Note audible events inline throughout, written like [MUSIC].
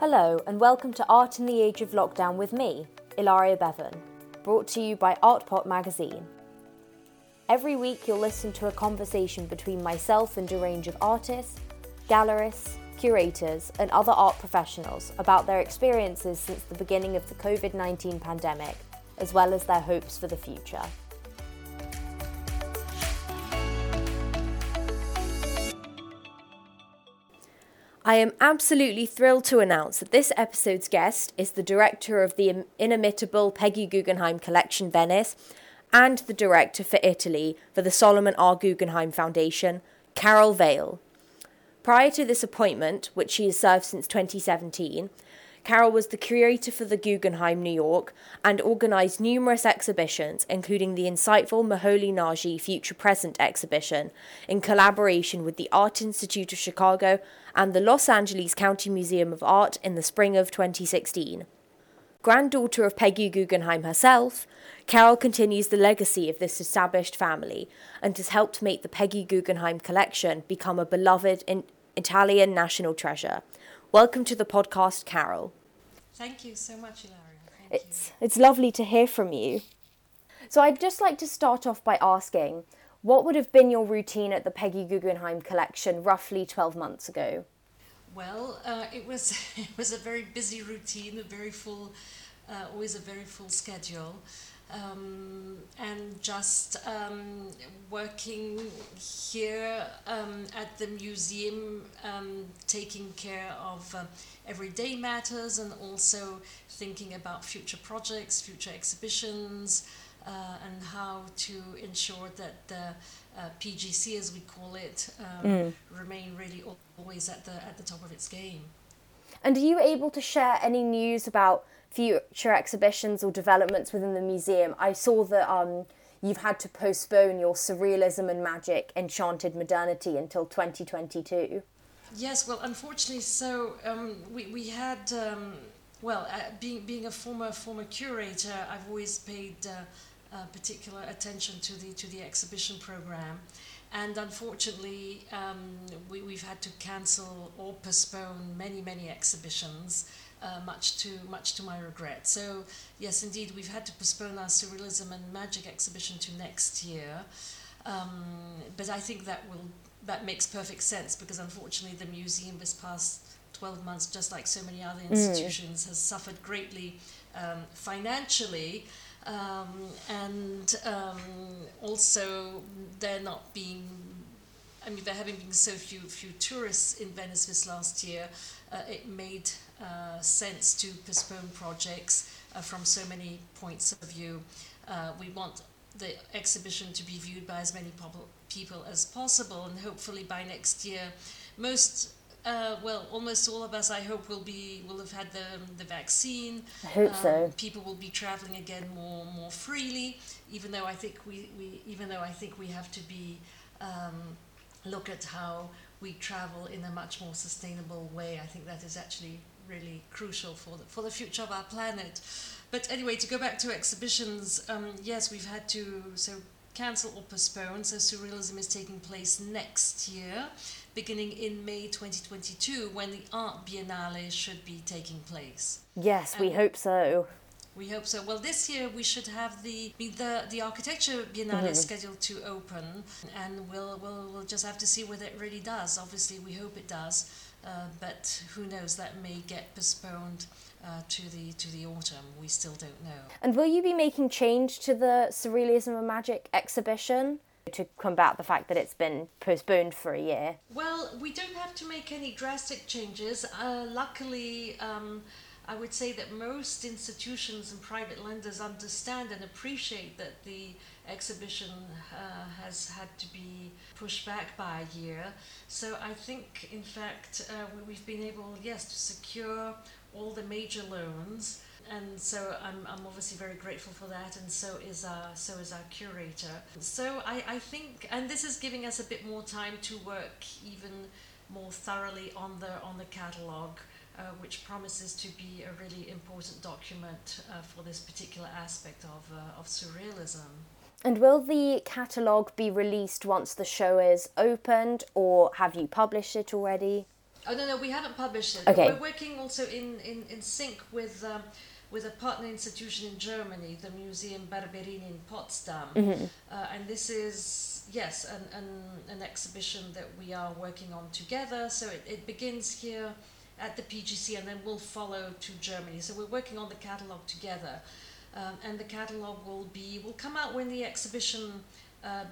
Hello, and welcome to Art in the Age of Lockdown with me, Ilaria Bevan, brought to you by Artpot magazine. Every week, you'll listen to a conversation between myself and a range of artists, gallerists, curators, and other art professionals about their experiences since the beginning of the COVID 19 pandemic, as well as their hopes for the future. I am absolutely thrilled to announce that this episode's guest is the director of the inimitable Peggy Guggenheim Collection Venice and the director for Italy for the Solomon R. Guggenheim Foundation, Karole Vail. Prior to this appointment, which she has served since 2017, Karole was the curator for the Guggenheim New York and organised numerous exhibitions, including the insightful Moholy Nagy Future Present exhibition, in collaboration with the Art Institute of Chicago and the Los Angeles County Museum of Art in the spring of 2016. Granddaughter of Peggy Guggenheim herself, Karole continues the legacy of this established family and has helped make the Peggy Guggenheim collection become a beloved in- Italian national treasure. Welcome to the podcast, Karole. Thank you so much, Ilaria. Thank it's, you. it's lovely to hear from you. So, I'd just like to start off by asking what would have been your routine at the Peggy Guggenheim collection roughly 12 months ago? Well, uh, it was [LAUGHS] it was a very busy routine, a very full, uh, always a very full schedule, um, and just um, working here um, at the museum, um, taking care of uh, everyday matters, and also thinking about future projects, future exhibitions. Uh, and how to ensure that the uh, PGC, as we call it, um, mm. remain really always at the at the top of its game. And are you able to share any news about future exhibitions or developments within the museum? I saw that um, you've had to postpone your surrealism and magic enchanted modernity until 2022. Yes, well, unfortunately, so um, we we had. Um, well, uh, being being a former former curator, I've always paid uh, uh, particular attention to the to the exhibition program, and unfortunately, um, we we've had to cancel or postpone many many exhibitions. Uh, much to much to my regret. So yes, indeed, we've had to postpone our surrealism and magic exhibition to next year. Um, but I think that will that makes perfect sense because unfortunately, the museum this past 12 months, just like so many other mm. institutions, mm. has suffered greatly um, financially. Um, and um, also they're not being I mean, there having been so few few tourists in Venice this last year, uh, it made uh, sense to postpone projects uh, from so many points of view. Uh, we want the exhibition to be viewed by as many people as possible, and hopefully by next year, most uh, well, almost all of us, I hope, will be will have had the the vaccine. I hope um, so. People will be traveling again more more freely. Even though I think we, we even though I think we have to be um, look at how we travel in a much more sustainable way. I think that is actually really crucial for the for the future of our planet. But anyway, to go back to exhibitions, um, yes, we've had to so cancel or postpone. So surrealism is taking place next year beginning in May 2022 when the Art Biennale should be taking place. Yes, we hope so. We hope so. Well, this year we should have the the, the architecture biennale mm-hmm. scheduled to open, and we'll, we'll we'll just have to see whether it really does. Obviously, we hope it does, uh, but who knows? That may get postponed uh, to the to the autumn. We still don't know. And will you be making change to the Surrealism and Magic exhibition? To combat the fact that it's been postponed for a year? Well, we don't have to make any drastic changes. Uh, luckily, um, I would say that most institutions and private lenders understand and appreciate that the exhibition uh, has had to be pushed back by a year. So I think, in fact, uh, we've been able, yes, to secure all the major loans and so I'm, I'm obviously very grateful for that and so is our so is our curator so I, I think and this is giving us a bit more time to work even more thoroughly on the on the catalogue uh, which promises to be a really important document uh, for this particular aspect of, uh, of surrealism. And will the catalogue be released once the show is opened, or have you published it already? Oh no, no, we haven't published it. Okay. We're working also in in, in sync with. Um, with a partner institution in Germany, the Museum Barberini in Potsdam. Mm-hmm. Uh, and this is, yes, an, an, an exhibition that we are working on together. So it, it begins here at the PGC and then will follow to Germany. So we're working on the catalogue together. Um, and the catalogue will be will come out when the exhibition uh,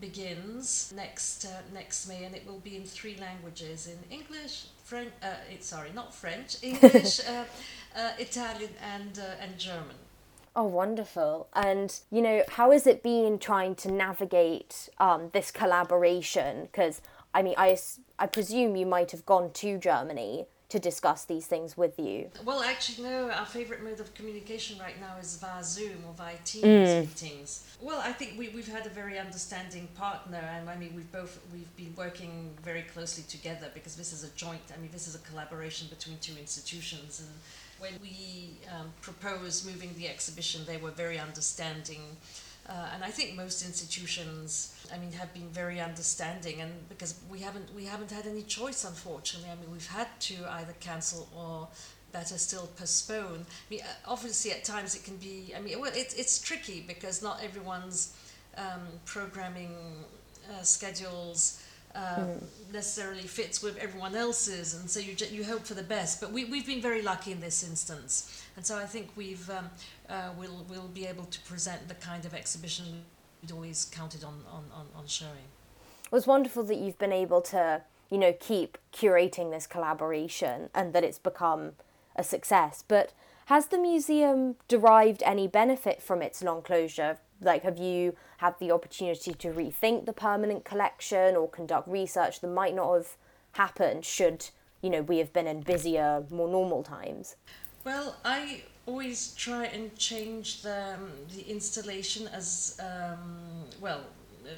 begins next uh, next May, and it will be in three languages: in English, French. Uh, it, sorry, not French. English, [LAUGHS] uh, Italian, and uh, and German. Oh, wonderful. And, you know, how has it been trying to navigate um, this collaboration? Because, I mean, I, I presume you might have gone to Germany to discuss these things with you. Well, actually, no. Our favorite mode of communication right now is via Zoom or via Teams meetings. Well, I think we, we've had a very understanding partner, and I mean, we've both we've been working very closely together because this is a joint. I mean, this is a collaboration between two institutions, and when we um, proposed moving the exhibition, they were very understanding. Uh, and I think most institutions, I mean, have been very understanding, and because we haven't we haven't had any choice, unfortunately. I mean, we've had to either cancel or better still postpone. I mean, uh, obviously at times it can be. I mean, well, it's tricky because not everyone's um, programming uh, schedules. Uh, necessarily fits with everyone else's, and so you ju- you hope for the best. But we we've been very lucky in this instance, and so I think we've um, uh, we'll we'll be able to present the kind of exhibition we'd always counted on on, on, on showing. It was wonderful that you've been able to, you know, keep curating this collaboration and that it's become a success. But has the museum derived any benefit from its long closure? Like, have you had the opportunity to rethink the permanent collection or conduct research that might not have happened should, you know, we have been in busier, more normal times? Well, I always try and change the um, the installation as um, well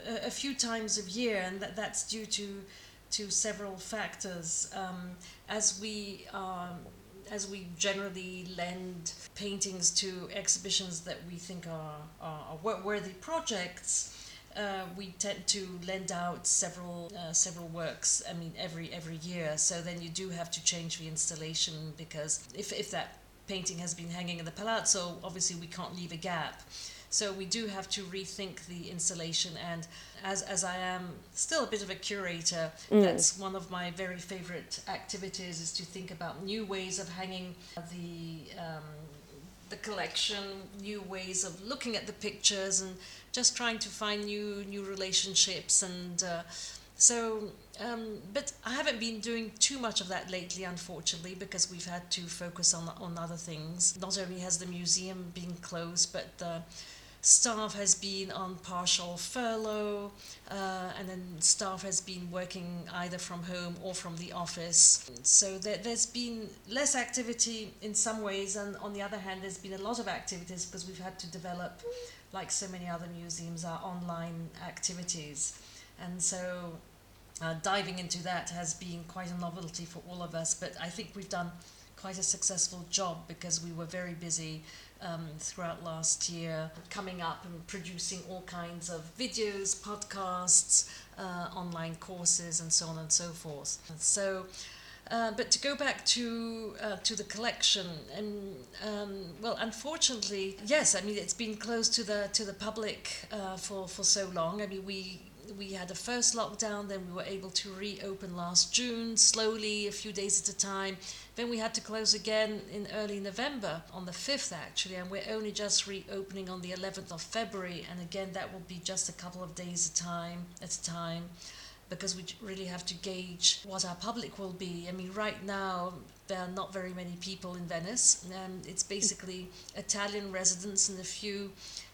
a, a few times a year, and that, that's due to to several factors. Um, as we um, as we generally lend paintings to exhibitions that we think are, are, are worthy projects, uh, we tend to lend out several uh, several works. I mean, every every year. So then you do have to change the installation because if if that painting has been hanging in the palazzo, obviously we can't leave a gap. So we do have to rethink the installation. And as as I am still a bit of a curator, that's one of my very favorite activities is to think about new ways of hanging the. Um, the collection, new ways of looking at the pictures, and just trying to find new new relationships. And uh, so, um, but I haven't been doing too much of that lately, unfortunately, because we've had to focus on on other things. Not only has the museum been closed, but the staff has been on partial furlough, uh, and then staff has been working either from home or from the office. So there, there's been less activity in some ways, and on the other hand, there's been a lot of activities because we've had to develop, like so many other museums, our online activities. And so uh, diving into that has been quite a novelty for all of us, but I think we've done quite a successful job because we were very busy um, throughout last year, coming up and producing all kinds of videos, podcasts, uh, online courses, and so on and so forth. So, uh, but to go back to uh, to the collection, and um, well, unfortunately, yes, I mean it's been closed to the to the public uh, for for so long. I mean we we had a first lockdown, then we were able to reopen last June, slowly, a few days at a time. Then we had to close again in early November, on the 5th actually, and we're only just reopening on the 11th of February, and again, that will be just a couple of days a time at a time. Because we really have to gauge what our public will be. I mean, right now there are not very many people in Venice, and it's basically Italian residents and a few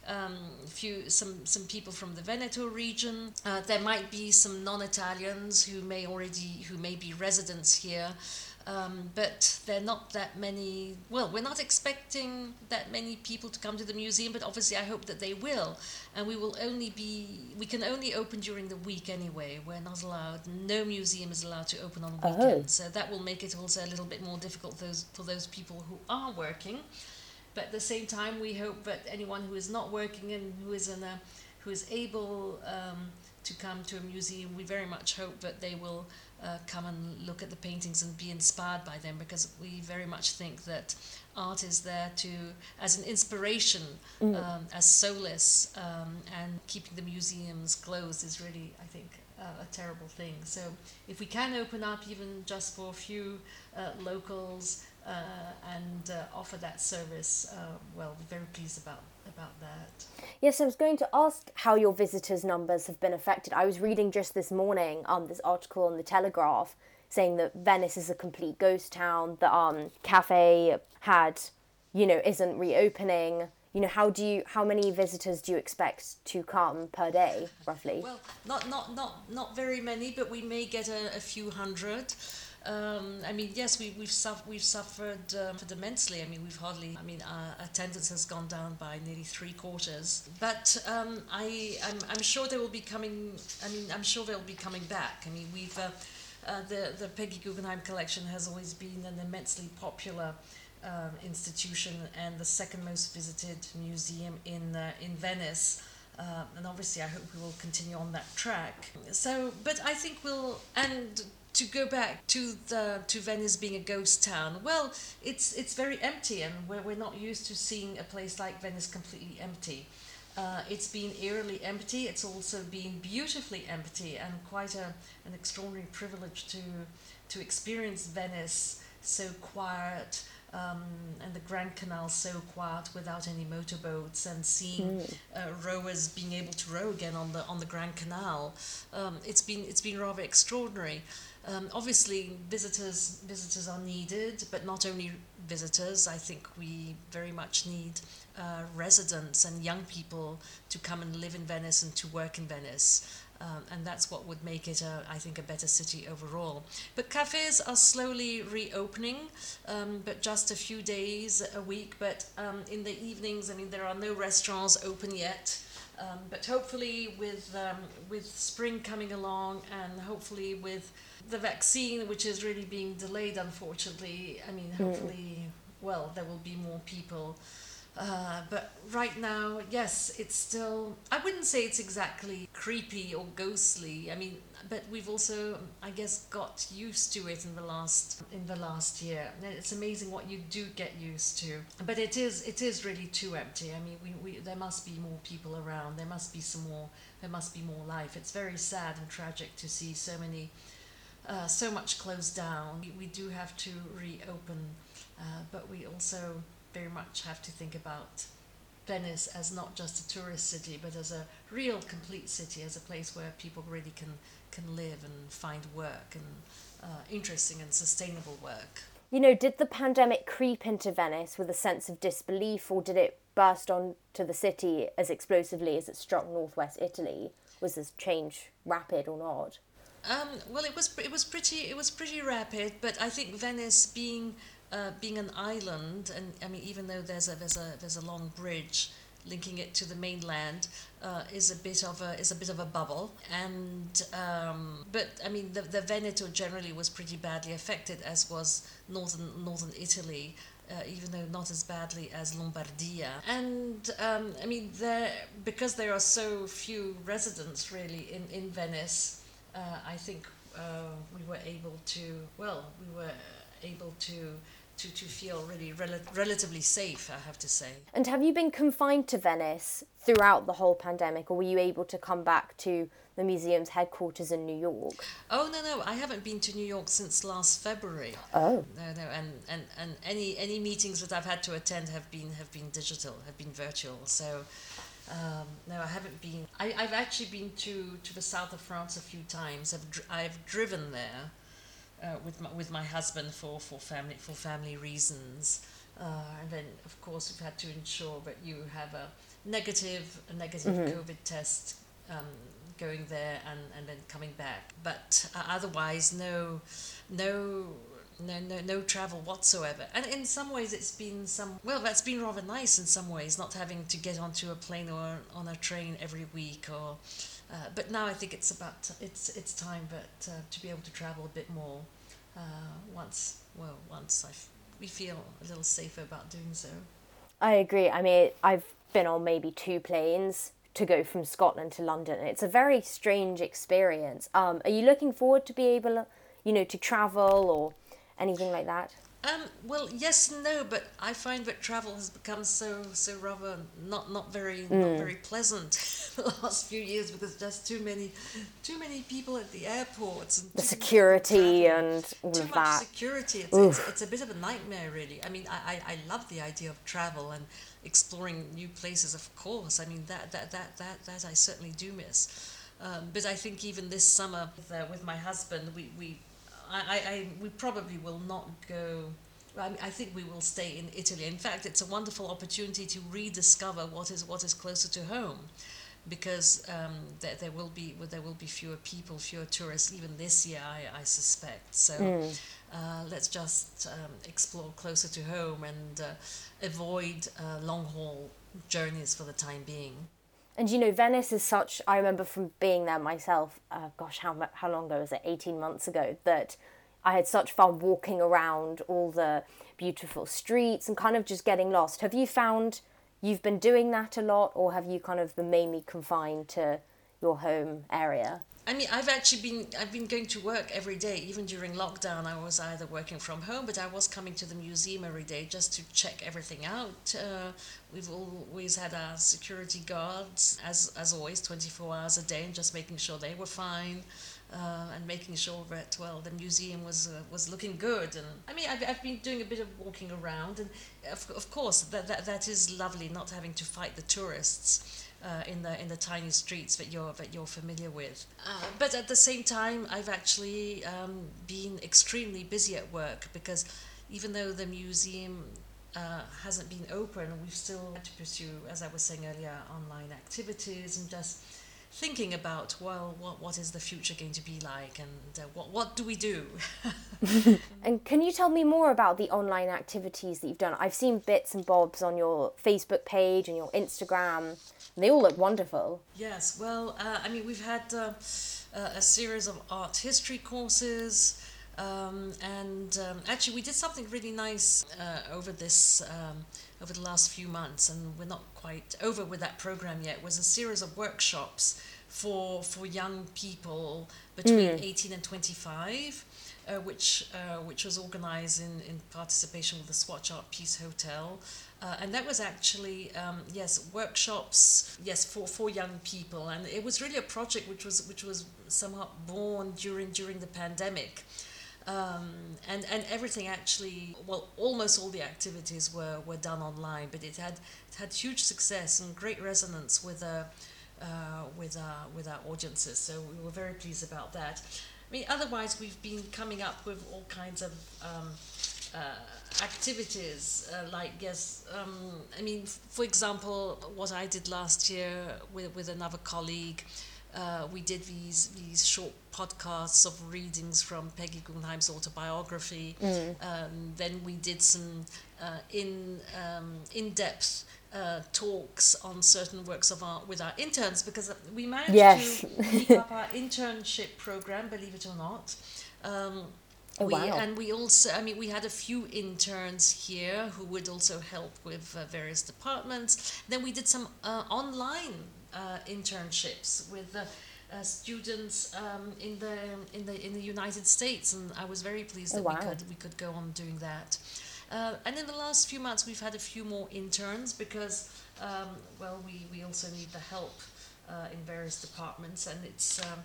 um, few some some people from the Veneto region. Uh, there might be some non-Italians who may already who may be residents here, um, but they're not that many. Well, we're not expecting that many people to come to the museum, but obviously I hope that they will, and we will only be we can only open during the week anyway. We're not allowed. No museum is allowed to open on Oh. weekends, so that will make it also a little bit more difficult those for those people who are working. But at the same time, we hope that anyone who is not working and who is in a who is able um, to come to a museum, we very much hope that they will uh, come and look at the paintings and be inspired by them because we very much think that art is there to as an inspiration, mm. um, as solace, um, and keeping the museums closed is really, I think, uh, a terrible thing. So if we can open up even just for a few uh, locals and uh, offer that service, uh, well, very pleased about about that. Yes, I was going to ask how your visitors' numbers have been affected. I was reading just this morning um, this article on the Telegraph saying that Venice is a complete ghost town, the um, cafe had, you know, isn't reopening. You know, how do you how many visitors do you expect to come per day, roughly? Well, not not not not very many, but we may get a, a few hundred. Um, I mean, yes, we, we've, suffered, we've suffered um, immensely. I mean, we've hardly, I mean, our attendance has gone down by nearly three quarters. But um, I, I'm, I'm sure they will be coming, I mean, I'm sure they'll be coming back. I mean, we've, uh, uh, the, the Peggy Guggenheim collection has always been an immensely popular um, institution and the second most visited museum in, uh, in Venice. Uh, and obviously, I hope we will continue on that track. So, but I think we'll, and to go back to the to Venice being a ghost town. Well, it's it's very empty, and we're, we're not used to seeing a place like Venice completely empty. Uh, it's been eerily empty. It's also been beautifully empty, and quite a an extraordinary privilege to to experience Venice so quiet. Um, and the Grand Canal so quiet without any motorboats, and seeing mm. uh, rowers being able to row again on the on the Grand Canal, um, it's been it's been rather extraordinary. Um, obviously, visitors visitors are needed, but not only visitors. I think we very much need uh, residents and young people to come and live in Venice and to work in Venice. Um, and that's what would make it, a, I think, a better city overall. But cafes are slowly reopening, um, but just a few days a week. But um, in the evenings, I mean, there are no restaurants open yet. Um, but hopefully, with um, with spring coming along, and hopefully with the vaccine, which is really being delayed, unfortunately. I mean, hmm. hopefully, well, there will be more people. Uh, but right now, yes, it's still. I wouldn't say it's exactly creepy or ghostly. I mean, but we've also, I guess, got used to it in the last in the last year. It's amazing what you do get used to. But it is it is really too empty. I mean, we, we there must be more people around. There must be some more. There must be more life. It's very sad and tragic to see so many uh, so much closed down. We, we do have to reopen, uh, but we also very much have to think about Venice as not just a tourist city, but as a real complete city, as a place where people really can can live and find work and uh, interesting and sustainable work. You know, did the pandemic creep into Venice with a sense of disbelief, or did it burst onto the city as explosively as it struck northwest Italy? Was this change rapid or not? Um, well, it was it was pretty it was pretty rapid, but I think Venice being uh, being an island, and I mean even though there's a there's a there's a long bridge linking it to the mainland, uh, is a bit of a is a bit of a bubble, and um, but I mean the the Veneto generally was pretty badly affected, as was northern northern Italy. Uh, even though not as badly as Lombardia. And um, I mean, there because there are so few residents really in, in Venice, uh, I think uh, we were able to, well, we were able to to, to feel really rel- relatively safe, I have to say. And have you been confined to Venice throughout the whole pandemic, or were you able to come back to the museum's headquarters in New York? Oh no, no, I haven't been to New York since last February. Oh. No, no, and, and, and any any meetings that I've had to attend have been have been digital, have been virtual. So um, no, I haven't been. I, I've actually been to, to the south of France a few times. I've, dr- I've driven there uh, with my, with my husband for, for family for family reasons, uh, and then of course we've had to ensure that you have a negative a negative mm-hmm. COVID test um, going there and, and then coming back. But uh, otherwise, no no no, no, no travel whatsoever. And in some ways, it's been some well, that's been rather nice in some ways, not having to get onto a plane or on a train every week. Or, uh, but now I think it's about it's it's time, but uh, to be able to travel a bit more uh, once well once I f- we feel a little safer about doing so. I agree. I mean, I've been on maybe two planes to go from Scotland to London. It's a very strange experience. Um, are you looking forward to be able, you know, to travel or anything like that? Um, well, yes and no, but I find that travel has become so so rather not not very mm. not very pleasant [LAUGHS] the last few years because there's too many too many people at the airports and the security and all too much that. security. It's, it's, it's, a bit of a nightmare, really. I mean, I, I, I love the idea of travel and exploring new places, of course. I mean, that that that that, that I certainly do miss. Um, but I think even this summer with, uh, with my husband, we, we I, I, we probably will not go. I, I think we will stay in Italy. In fact, it's a wonderful opportunity to rediscover what is what is closer to home, because um, there, there will be there will be fewer people, fewer tourists even this year. I, I suspect. So mm. uh, let's just um, explore closer to home and uh, avoid uh, long haul journeys for the time being. And you know, Venice is such. I remember from being there myself. Uh, gosh, how how long ago was it? Eighteen months ago. That I had such fun walking around all the beautiful streets and kind of just getting lost. Have you found you've been doing that a lot, or have you kind of been mainly confined to your home area? I mean, I've actually been I've been going to work every day. Even during lockdown, I was either working from home, but I was coming to the museum every day just to check everything out. Uh, we've always had our security guards, as as always, twenty four hours a day, and just making sure they were fine. Uh, and making sure that well the museum was uh, was looking good and I mean I've, I've been doing a bit of walking around and of, of course that, that that is lovely not having to fight the tourists uh, in the in the tiny streets that you're that you're familiar with. Uh, but at the same time, I've actually um, been extremely busy at work because even though the museum uh, hasn't been open, we've still had to pursue, as I was saying earlier, online activities and just thinking about well what what is the future going to be like and uh, what what do we do? [LAUGHS] [LAUGHS] And can you tell me more about the online activities that you've done? I've seen bits and bobs on your facebook page and your instagram they all look wonderful. Yes, well, uh, I mean, we've had uh, uh, a series of art history courses. Um, and um, actually, we did something really nice uh, over this um, over the last few months, and we're not quite over with that program yet. It was a series of workshops for for young people between mm. 18 and 25, uh, which uh, which was organized in, in participation with the Swatch Art Peace Hotel. Uh, and that was actually um, yes workshops yes for, for young people. And it was really a project which was which was somewhat born during during the pandemic. Um, and and everything actually well almost all the activities were, were done online but it had it had huge success and great resonance with uh, uh, with our with our audiences. So we were very pleased about that. I mean otherwise we've been coming up with all kinds of um, uh, activities uh, like yes um, I mean for example what I did last year with, with another colleague uh, we did these these short podcasts of readings from Peggy Guggenheim's autobiography. Mm. Um, then we did some uh, in um, in depth uh, talks on certain works of art with our interns because we managed yes. to keep up our internship program, believe it or not. Um, Oh, we, wow. And we also, I mean, we had a few interns here who would also help with uh, various departments. Then we did some uh, online uh, internships with uh, students um, in the in the in the United States, and I was very pleased oh, that wow. we could we could go on doing that. Uh, and in the last few months, we've had a few more interns because, um, well, we, we also need the help uh, in various departments, and it's um,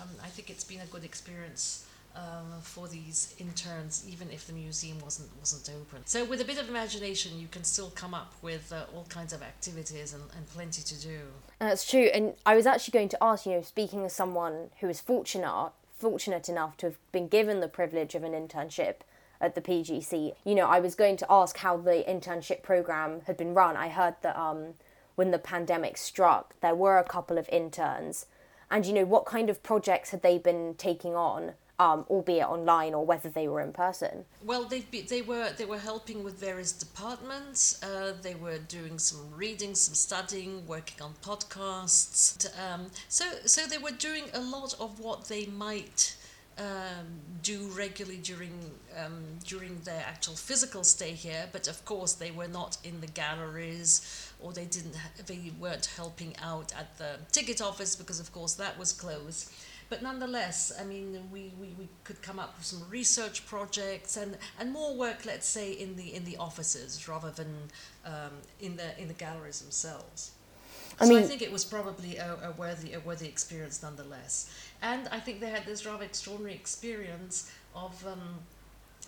um, I think it's been a good experience um, for these interns, even if the museum wasn't wasn't open. So with a bit of imagination, you can still come up with uh, all kinds of activities and, and plenty to do. That's true, and I was actually going to ask you, know, speaking as someone who is fortunate fortunate enough to have been given the privilege of an internship at the PGC, you know, I was going to ask how the internship program had been run. I heard that um, when the pandemic struck, there were a couple of interns, and you know, what kind of projects had they been taking on? Um, albeit online or whether they were in person? Well, they they were they were helping with various departments. Uh, they were doing some reading, some studying, working on podcasts. Um, so so they were doing a lot of what they might um, do regularly during um, during their actual physical stay here. But of course, they were not in the galleries, or they didn't they weren't helping out at the ticket office because, of course, that was closed. But nonetheless, I mean, we, we, we could come up with some research projects and, and more work, let's say, in the in the offices rather than um, in the in the galleries themselves. I so mean, I think it was probably a, a, worthy a worthy experience nonetheless. And I think they had this rather extraordinary experience of um,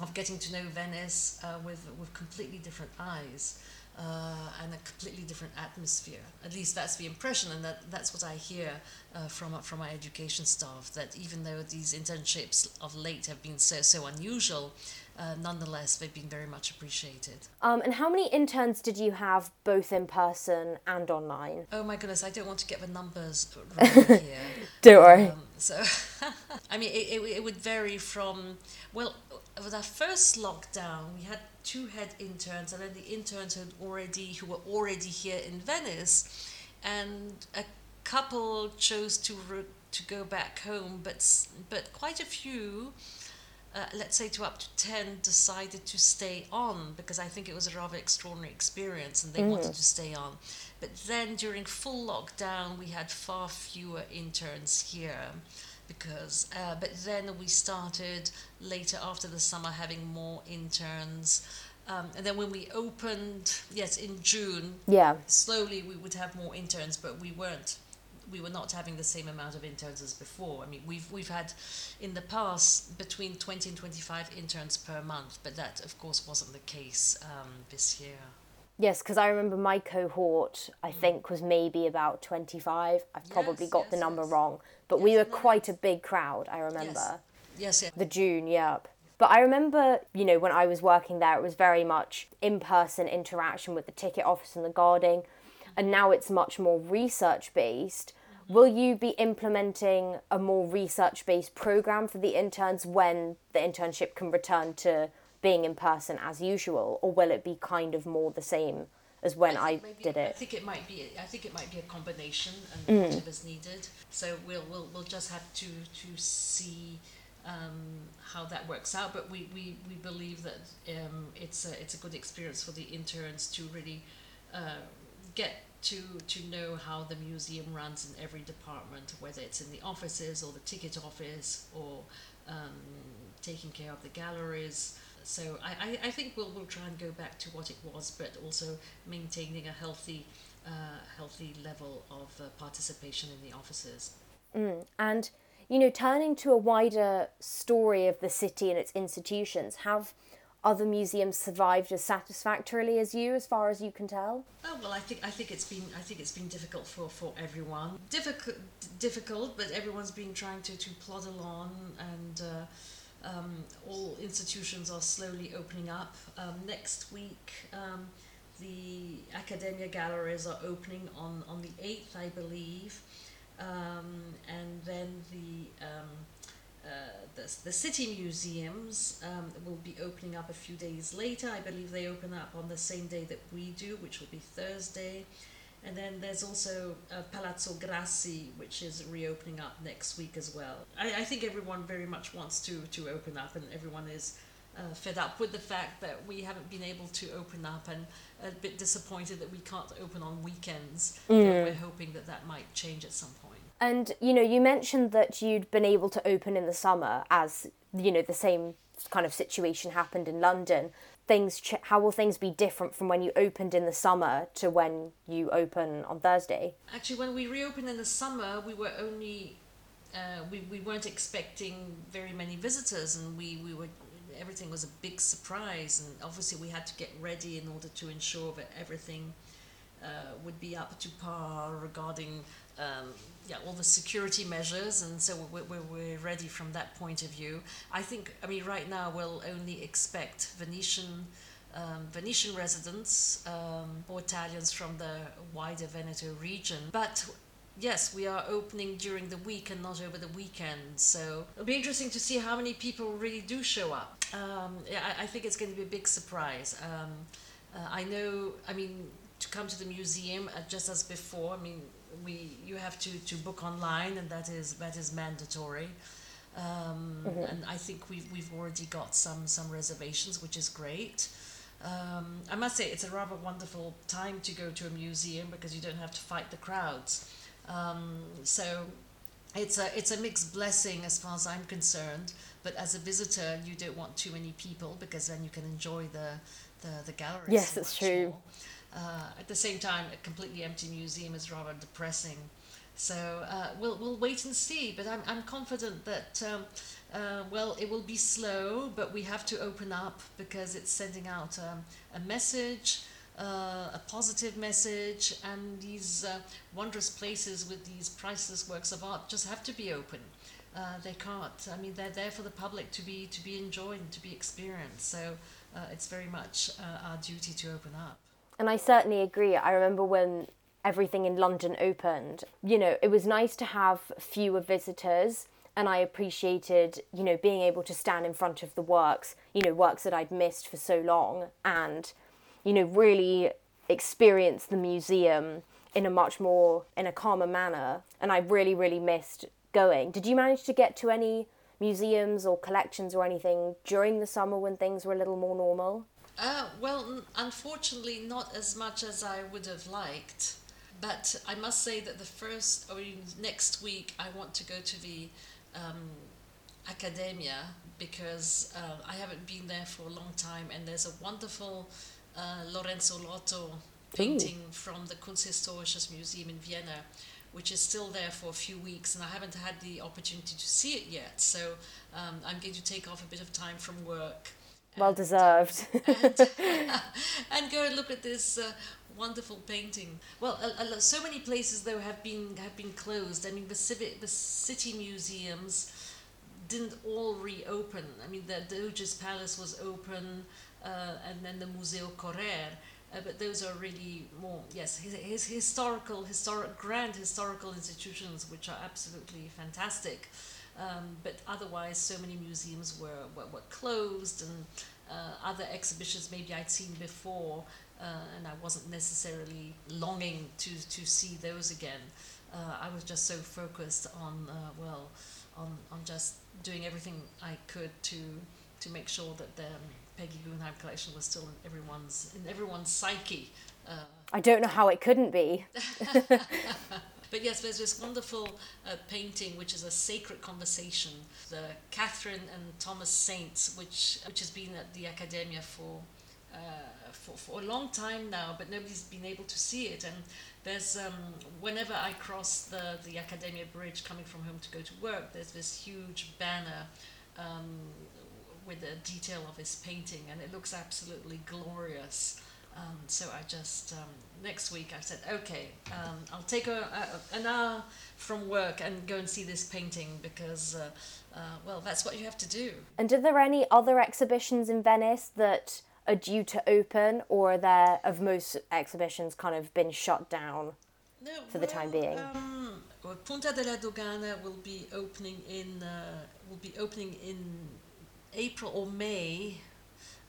of getting to know Venice uh, with with completely different eyes. Uh, and a completely different atmosphere. At least that's the impression, and that, that's what I hear uh, from from my education staff. That even though these internships of late have been so so unusual, uh, nonetheless, they've been very much appreciated. Um, and how many interns did you have both in person and online? Oh my goodness, I don't want to get the numbers wrong [LAUGHS] here. don't worry. Um, so, [LAUGHS] I mean, it, it, it, would vary from, well, with our first lockdown, we had two head interns, and then the interns had already, who were already here in Venice, and a couple chose to, re- to go back home, but, but quite a few uh, let's say to up to 10 decided to stay on because I think it was a rather extraordinary experience and they mm. wanted to stay on. But then during full lockdown, we had far fewer interns here because, uh, but then we started later after the summer having more interns. Um, and then when we opened, yes, in June, yeah, slowly we would have more interns, but we weren't we were not having the same amount of interns as before. I mean, we've we've had in the past between 20 and 25 interns per month, but that of course wasn't the case um, this year. Yes, because I remember my cohort, I mm. think, was maybe about 25. I've probably got yes, the number yes. wrong, but we were quite a big crowd, I remember. Yes, yes. The June, yep. But I remember, you know, when I was working there, it was very much in person interaction with the ticket office and the guarding and now it's much more research based. Will you be implementing a more research based program for the interns when the internship can return to being in person as usual, or will it be kind of more the same as when I, I did it? I think it might be. I think it might be a combination and mm. whatever's needed. So we'll we'll we'll just have to to see. Um, how that works out, but we, we, we believe that um, it's a it's a good experience for the interns to really uh, get to to know how the museum runs in every department, whether it's in the offices or the ticket office or um, taking care of the galleries. So I, I, I, think we'll we'll try and go back to what it was, but also maintaining a healthy uh, healthy level of uh, participation in the offices. Mm. And you know, turning to a wider story of the city and its institutions, have other museums survived as satisfactorily as you, as far as you can tell? Oh well, I think I think it's been I think it's been difficult for, for everyone. Difficult, difficult, but everyone's been trying to, to plod along, and uh, um, all institutions are slowly opening up. Um, next week, um, the Accademia galleries are opening on on the eighth, I believe, um, and then the um, uh, the, the city museums um, will be opening up a few days later. I believe they open up on the same day that we do, which will be Thursday. And then there's also uh, Palazzo Grassi, which is reopening up next week as well. I, I think everyone very much wants to, to open up, and everyone is uh, fed up with the fact that we haven't been able to open up and a bit disappointed that we can't open on weekends. Mm. We're hoping that that might change at some point. And you know, you mentioned that you'd been able to open in the summer as you know the same kind of situation happened in London. Things ch- how will things be different from when you opened in the summer to when you open on Thursday? Actually, when we reopened in the summer, we were only uh, we, we weren't expecting very many visitors and we, we were everything was a big surprise and obviously we had to get ready in order to ensure that everything uh, would be up to par regarding um, yeah, all the security measures, and so we're, we're, we're ready from that point of view. I think, I mean, right now we'll only expect Venetian. Um, Venetian residents um, or Italians from the wider Veneto region. But yes, we are opening during the week and not over the weekend. So it'll be interesting to see how many people really do show up. Um, yeah, I, I, think it's going to be a big surprise. Um, uh, I know, I mean, to come to the museum, uh, just as before, I mean, we you have to, to book online and that is that is mandatory Um, mm-hmm. And I think we've, we've already got some, some reservations, which is great. Um, I must say, it's a rather wonderful time to go to a museum because you don't have to fight the crowds. Um, so it's a, it's a mixed blessing as far as I'm concerned. But as a visitor, you don't want too many people because then you can enjoy the, the, the galleries. Yes, that's true. Uh, at the same time, a completely empty museum is rather depressing. So uh, we'll we'll wait and see. But I'm I'm confident that um, uh, well it will be slow, but we have to open up because it's sending out um, a message. Uh, a positive message, and these uh, wondrous places with these priceless works of art just have to be open. Uh, they can't. I mean, they're there for the public to be to be enjoyed to be experienced. So uh, it's very much our duty to open up. And I certainly agree. I remember when everything in London opened, you know, it was nice to have fewer visitors and I appreciated, you know, being able to stand in front of the works, you know, works that I'd missed for so long and, you know, really experience the museum in a much more in a calmer manner and I really really missed going. Did you manage to get to any museums or collections or anything during the summer when things were a little more normal? Uh, well, unfortunately, not as much as I would have liked. But I must say that the first, or next week, I want to go to the um, Accademia because uh, I haven't been there for a long time, and there's a wonderful uh, Lorenzo Lotto painting Ooh. from the Kunsthistorisches Museum in Vienna, which is still there for a few weeks, and I haven't had the opportunity to see it yet. So um, I'm going to take off a bit of time from work. Well deserved. and, [LAUGHS] [LAUGHS] and, go and look at this uh, wonderful painting. Well, so many places though have been have been closed. I mean, the civic, the city museums didn't all reopen. I mean, the Doge's Palace was open, uh, and then the Museo Correr. Uh, but those are really more yes his, his historical historic grand historical institutions which are absolutely fantastic um, but otherwise so many museums were, were, were closed and uh, other exhibitions maybe I'd seen before uh, and I wasn't necessarily longing to, to see those again. Uh, I was just so focused on, uh, well, on, on just doing everything I could to, to make sure that the Peggy Guggenheim collection was still in everyone's, in everyone's psyche. Uh. I don't know how it couldn't be. [LAUGHS] But yes, there's this wonderful uh, painting which is a sacred conversation, the Catherine and Thomas Saints, which which has been at the Accademia for uh, for, for a long time now, but nobody's been able to see it. And there's um, whenever I cross the the Accademia Bridge coming from home to go to work, there's this huge banner. Um, with a detail of his painting, and it looks absolutely glorious. Um, so I just um, next week I said, okay, um, I'll take a, a, an hour from work and go and see this painting because, uh, uh, well, that's what you have to do. And are there any other exhibitions in Venice that are due to open, or are there, of most exhibitions, kind of been shut down no, for well, the time being? Um, Punta della Dogana will be opening in uh, will be opening in April or May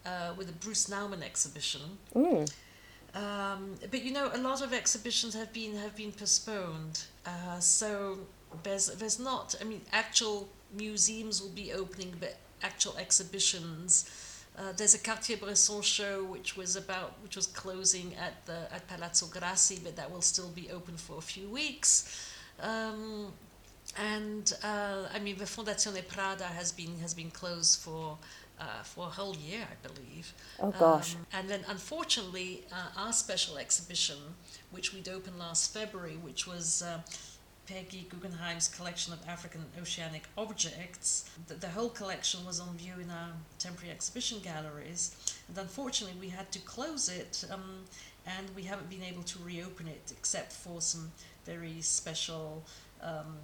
uh, with a Bruce Nauman exhibition. Mm. Um, but you know, a lot of exhibitions have been have been postponed. Uh, so there's there's not. I mean, actual museums will be opening, but actual exhibitions uh, there's a Cartier-Bresson show which was about which was closing at the at Palazzo Grassi, but that will still be open for a few weeks. Um, and uh, I mean, the Fondazione Prada has been has been closed for uh, for a whole year, I believe. Oh gosh! Um, and then, unfortunately, uh, our special exhibition, which we'd opened last February, which was uh, Peggy Guggenheim's collection of African oceanic objects. The, the, whole collection was on view in our temporary exhibition galleries, and unfortunately, we had to close it, um, and we haven't been able to reopen it except for some very special. Um,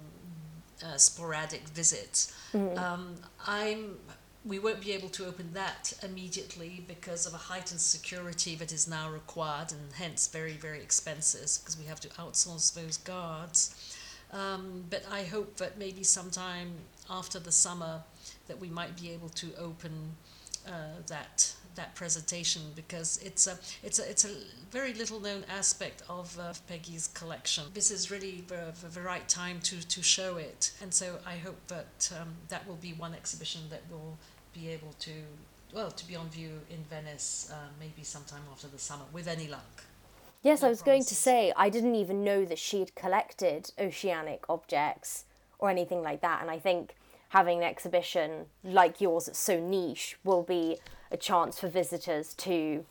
uh, sporadic visits. Mm. Um, I'm we won't be able to open that immediately because of a heightened security that is now required and hence very very expensive because we have to outsource those guards um, but I hope that maybe sometime after the summer that we might be able to open uh, that that presentation because it's a it's a it's a very little known aspect of uh, Peggy's collection. This is really the, the, right time to to show it, and so I hope that um, that will be one exhibition that will be able to well to be on view in Venice uh, maybe sometime after the summer with any luck. Yes, no I was promises. going to say I didn't even know that she'd collected oceanic objects or anything like that, and I think having an exhibition like yours that's so niche will be a chance for visitors to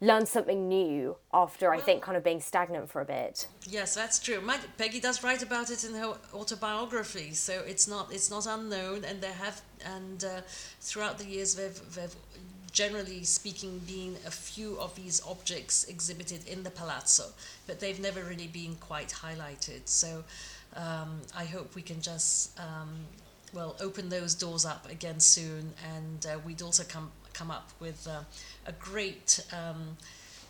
learn something new after well, I think kind of being stagnant for a bit. Yes, that's true. My, Peggy does write about it in her autobiography, so it's not it's not unknown, and there have and uh, throughout the years they've, they've generally speaking been a few of these objects exhibited in the palazzo, but they've never really been quite highlighted. So um, I hope we can just um, well open those doors up again soon, and uh, we'd also come come up with uh, a great um,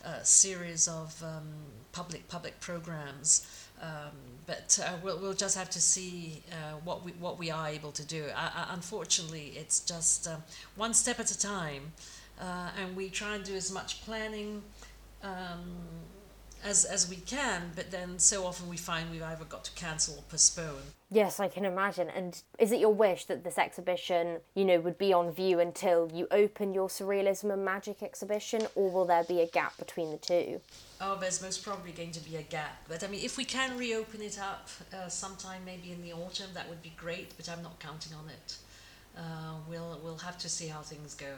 uh, series of um, public public programs. Um, but uh, we'll, we'll just have to see uh, what we what we are able to do. unfortunately, it's just uh, one step at a time, and we try and do as much planning um, as as we can, but then so often we find we've either got to cancel or postpone. Yes, I can imagine. And is it your wish that this exhibition, you know, would be on view until you open your surrealism and magic exhibition, or will there be a gap between the two? Oh, there's most probably going to be a gap. But I mean, if we can reopen it up uh, sometime, maybe in the autumn, that would be great. But I'm not counting on it. Uh, we'll we'll have to see how things go.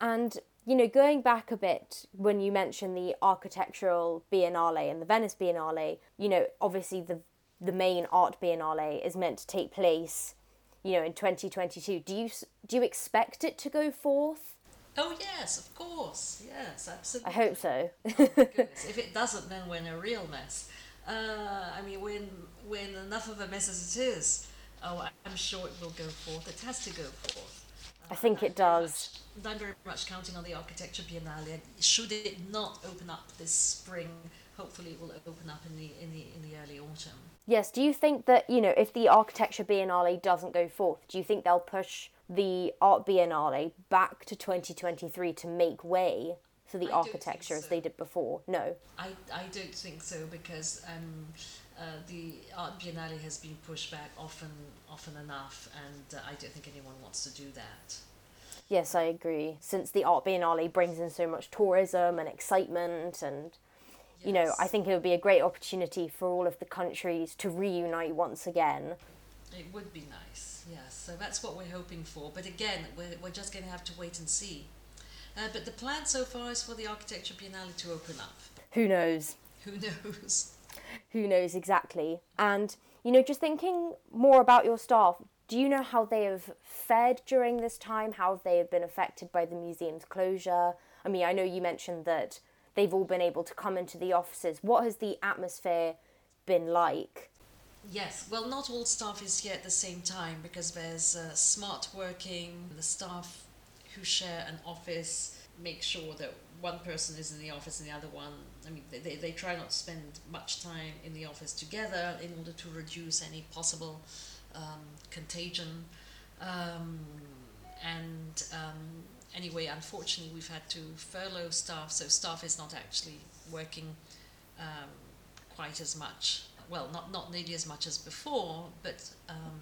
And you know, going back a bit when you mentioned the architectural biennale and the Venice Biennale, you know, obviously the the main art biennale is meant to take place, you know, in 2022. Do you do you expect it to go forth? Oh yes, of course. Yes, absolutely. I hope so. oh, if it doesn't, then we're in a real mess. Uh, I mean, when when enough of a mess as it is, oh, I'm sure it will go forth. It has to go forth. I think it does. I'm very much counting on the Architecture Biennale. Should it not open up this spring, hopefully it will open up in the in the in the early autumn. Yes. Do you think that you know if the Architecture Biennale doesn't go forth, do you think they'll push the Art Biennale back to 2023 to make way for the I architecture so. as they did before? No. I I don't think so because um. Uh, the art biennale has been pushed back often often enough and uh, I don't think anyone wants to do that. Yes, I agree. Since the art biennale brings in so much tourism and excitement and yes. you know, I think it would be a great opportunity for all of the countries to reunite once again. It would be nice. Yes. So that's what we're hoping for. But again, we're we're just going to have to wait and see. Uh, but the plan so far is for the architecture biennale to open up. Who knows? Who knows? who knows exactly. And, you know, just thinking more about your staff, do you know how they have fared during this time? How they have been affected by the museum's closure? I mean, I know you mentioned that they've all been able to come into the offices. What has the atmosphere been like? Yes, well, not all staff is here at the same time because there's uh, smart working, the staff who share an office make sure that one person is in the office and the other one, I mean, they, they, try not to spend much time in the office together in order to reduce any possible um, contagion. Um, and um, anyway, unfortunately, we've had to furlough staff, so staff is not actually working um, quite as much. Well, not, not nearly as much as before, but um,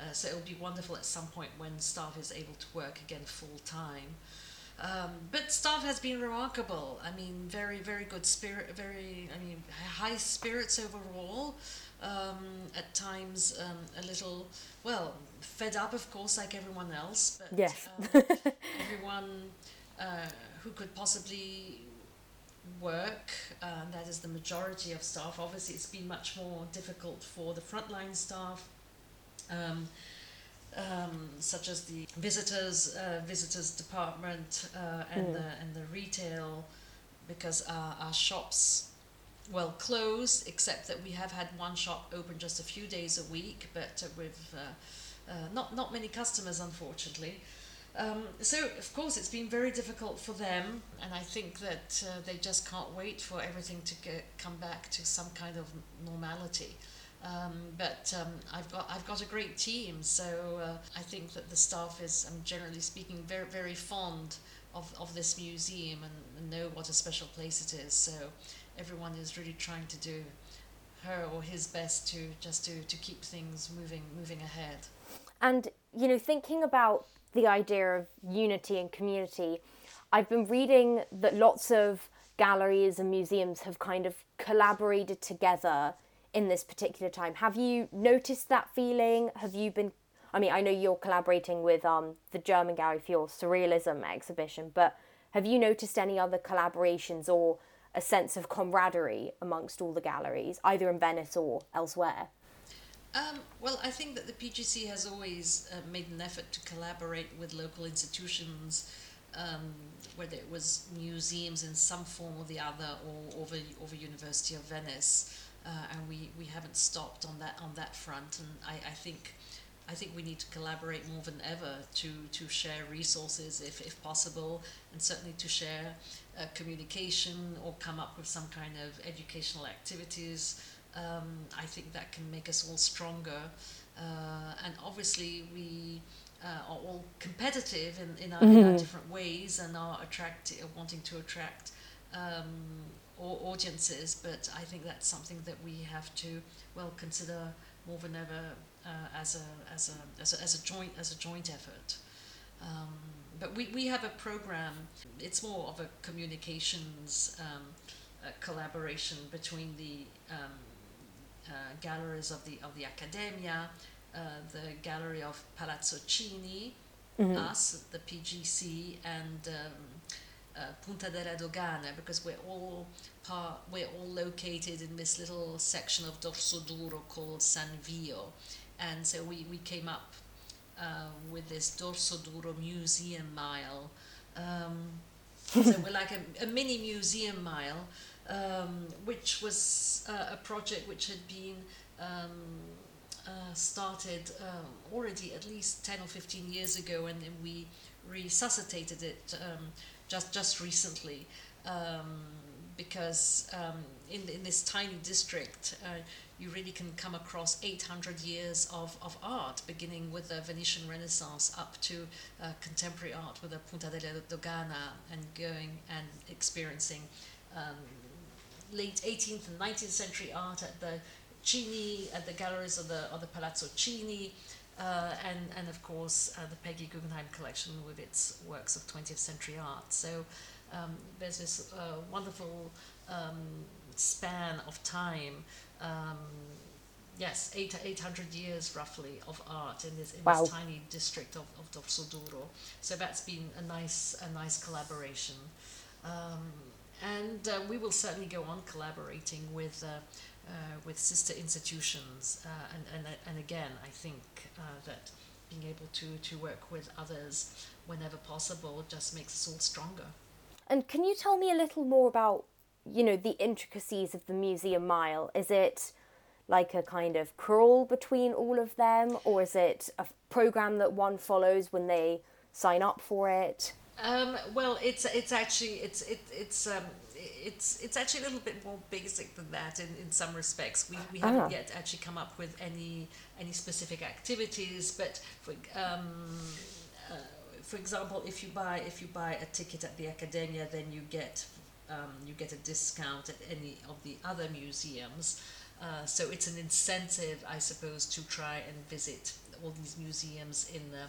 uh, so it'll be wonderful at some point when staff is able to work again full time. Um, but staff has been remarkable. I mean, very, very good spirit, very, I mean, high spirits overall. Um, at times, um, a little, well, fed up, of course, like everyone else. But yes. Um, [LAUGHS] everyone uh, who could possibly work, uh, that is the majority of staff. Obviously, it's been much more difficult for the frontline staff. Um, um, such as the visitors uh, visitors department uh, and mm. the and the retail, because our, our shops well closed except that we have had one shop open just a few days a week, but with uh, uh, not not many customers unfortunately. Um, so of course it's been very difficult for them, and I think that uh, they just can't wait for everything to get, come back to some kind of normality. Um, but um, I've got I've got a great team, so uh, I think that the staff is, um, generally speaking, very very fond of, of this museum and, and know what a special place it is. So everyone is really trying to do her or his best to just to, to keep things moving moving ahead. And you know, thinking about the idea of unity and community, I've been reading that lots of galleries and museums have kind of collaborated together in this particular time. Have you noticed that feeling? Have you been I mean, I know you're collaborating with um, the German Gallery for your surrealism exhibition, but have you noticed any other collaborations or a sense of camaraderie amongst all the galleries, either in Venice or elsewhere? Um, well, I think that the PGC has always uh, made an effort to collaborate with local institutions, um, whether it was museums in some form or the other, or over over University of Venice, uh, and we, we haven't stopped on that on that front. And I, I think I think we need to collaborate more than ever to, to share resources if, if possible, and certainly to share uh, communication or come up with some kind of educational activities. Um, I think that can make us all stronger. Uh, and obviously, we uh, are all competitive in, in, our, mm-hmm. in our different ways and are attract, wanting to attract um, audiences, but I think that's something that we have to well consider more than ever uh, as, a, as, a, as, a, as a joint as a joint effort. Um, but we, we have a program. It's more of a communications um, a collaboration between the um, uh, galleries of the of the Accademia, uh, the gallery of Palazzo Cini, mm-hmm. us, the PGC, and um, uh, Punta della Dogana because we're all part, we're all located in this little section of Dorsoduro called San Vio, and so we, we came up uh, with this Dorsoduro Museum Mile. Um, so we're like a, a, mini museum mile, um, which was uh, a project which had been um, uh, started um, already at least 10 or 15 years ago, and then we resuscitated it um, just just recently um, because um, in in this tiny district uh, you really can come across 800 years of, of art beginning with the Venetian Renaissance up to uh, contemporary art with the Punta della Dogana and going and experiencing um, late 18th and 19th century art at the Cini at the galleries of the of the Palazzo Cini uh, and, and of course uh, the Peggy Guggenheim collection with its works of 20th century art. So um, there's this uh, wonderful um, span of time. Um, yes, eight, 800 years roughly of art in this, in wow. this tiny district of, of Dorsoduro. So that's been a nice, a nice collaboration. Um, and uh, we will certainly go on collaborating with uh, uh, with sister institutions. Uh, and, and, and again, I think uh, that being able to, to work with others whenever possible just makes us all stronger. And can you tell me a little more about, you know, the intricacies of the museum mile? Is it like a kind of crawl between all of them, or is it a program that one follows when they sign up for it? Um, well, it's it's actually it's it, it's um, it's it's actually a little bit more basic than that in, in some respects. We, we haven't ah. yet actually come up with any any specific activities, but for um, uh, for example, if you buy if you buy a ticket at the Accademia, then you get um, you get a discount at any of the other museums. Uh, so it's an incentive, I suppose, to try and visit all these museums in the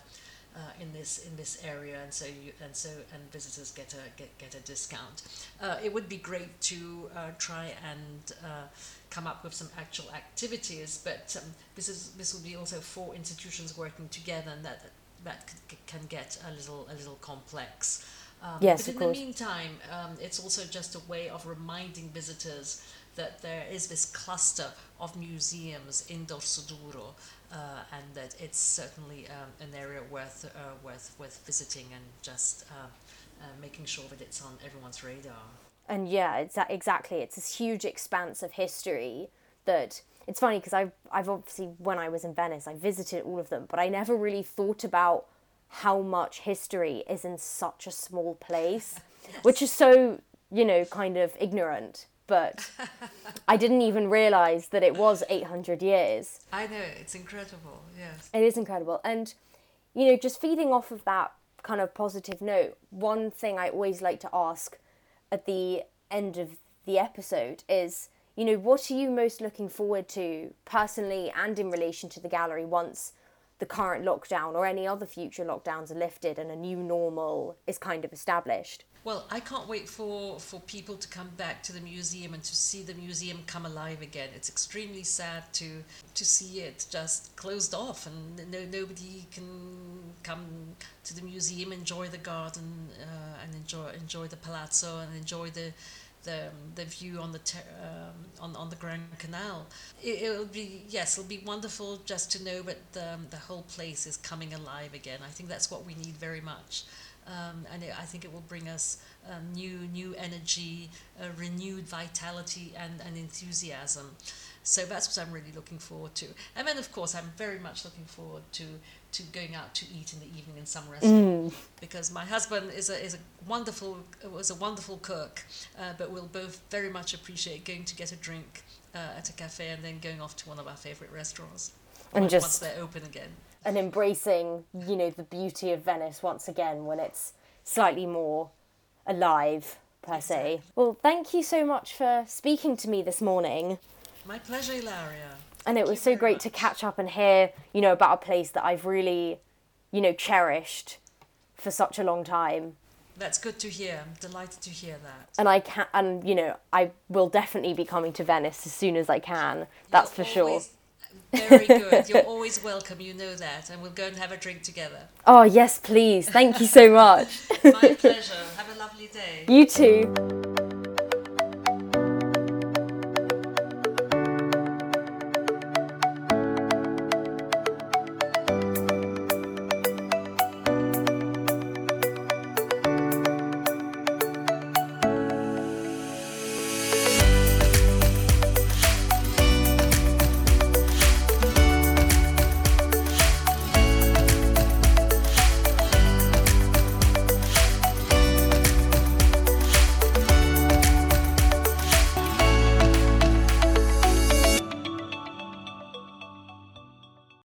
uh, in this in this area, and so you and so and visitors get a get, get a discount. Uh, it would be great to uh, try and uh, come up with some actual activities, but um, this is this will be also four institutions working together, and that that can get a little a little complex. Um, yes, but in the meantime, um, it's also just a way of reminding visitors that there is this cluster of museums in Dorsoduro uh, and that it's certainly um, an area worth, uh, worth, worth visiting and just uh, uh, making sure that it's on everyone's radar. And yeah, it's exactly. It's this huge expanse of history that it's funny because I've, I've obviously, when I was in Venice, I visited all of them, but I never really thought about how much history is in such a small place, yes. [LAUGHS] which is so, you know, kind of ignorant but [LAUGHS] I didn't even realize that it was 800 years. I know, it's incredible, yes. It is incredible. And, you know, just feeding off of that kind of positive note, one thing I always like to ask at the end of the episode is, you know, what are you most looking forward to personally and in relation to the gallery once the current lockdown or any other future lockdowns are lifted and a new normal is kind of established? Well, I can't wait for, for people to come back to the museum and to see the museum come alive again. It's extremely sad to to see it just closed off and no, nobody can come to the museum, enjoy the garden, uh, and enjoy enjoy the palazzo and enjoy the the, the view on the ter- um, on on the Grand Canal. It, it'll be yes, it'll be wonderful just to know that the, the whole place is coming alive again. I think that's what we need very much um, and it, I think it will bring us um, new new energy, uh, renewed vitality, and, and enthusiasm. So that's what I'm really looking forward to. And then, of course, I'm very much looking forward to to going out to eat in the evening in some restaurant mm. because my husband is a is a wonderful was a wonderful cook, uh, but we'll both very much appreciate going to get a drink uh, at a cafe and then going off to one of our favorite restaurants. And once, just once they're open again and embracing, you know, the beauty of Venice once again when it's slightly more alive per se. Well, thank you so much for speaking to me this morning. My pleasure, Ilaria. And it was so great much. to catch up and hear, you know, about a place that I've really, you know, cherished for such a long time. That's good to hear. I'm delighted to hear that. And I can, and you know, I will definitely be coming to Venice as soon as I can. That's You're for always, sure very good. You're [LAUGHS] always welcome. You know that. And we'll go and have a drink together. Oh, yes, please. Thank you so [LAUGHS] much. My pleasure. Have a lovely day. You too.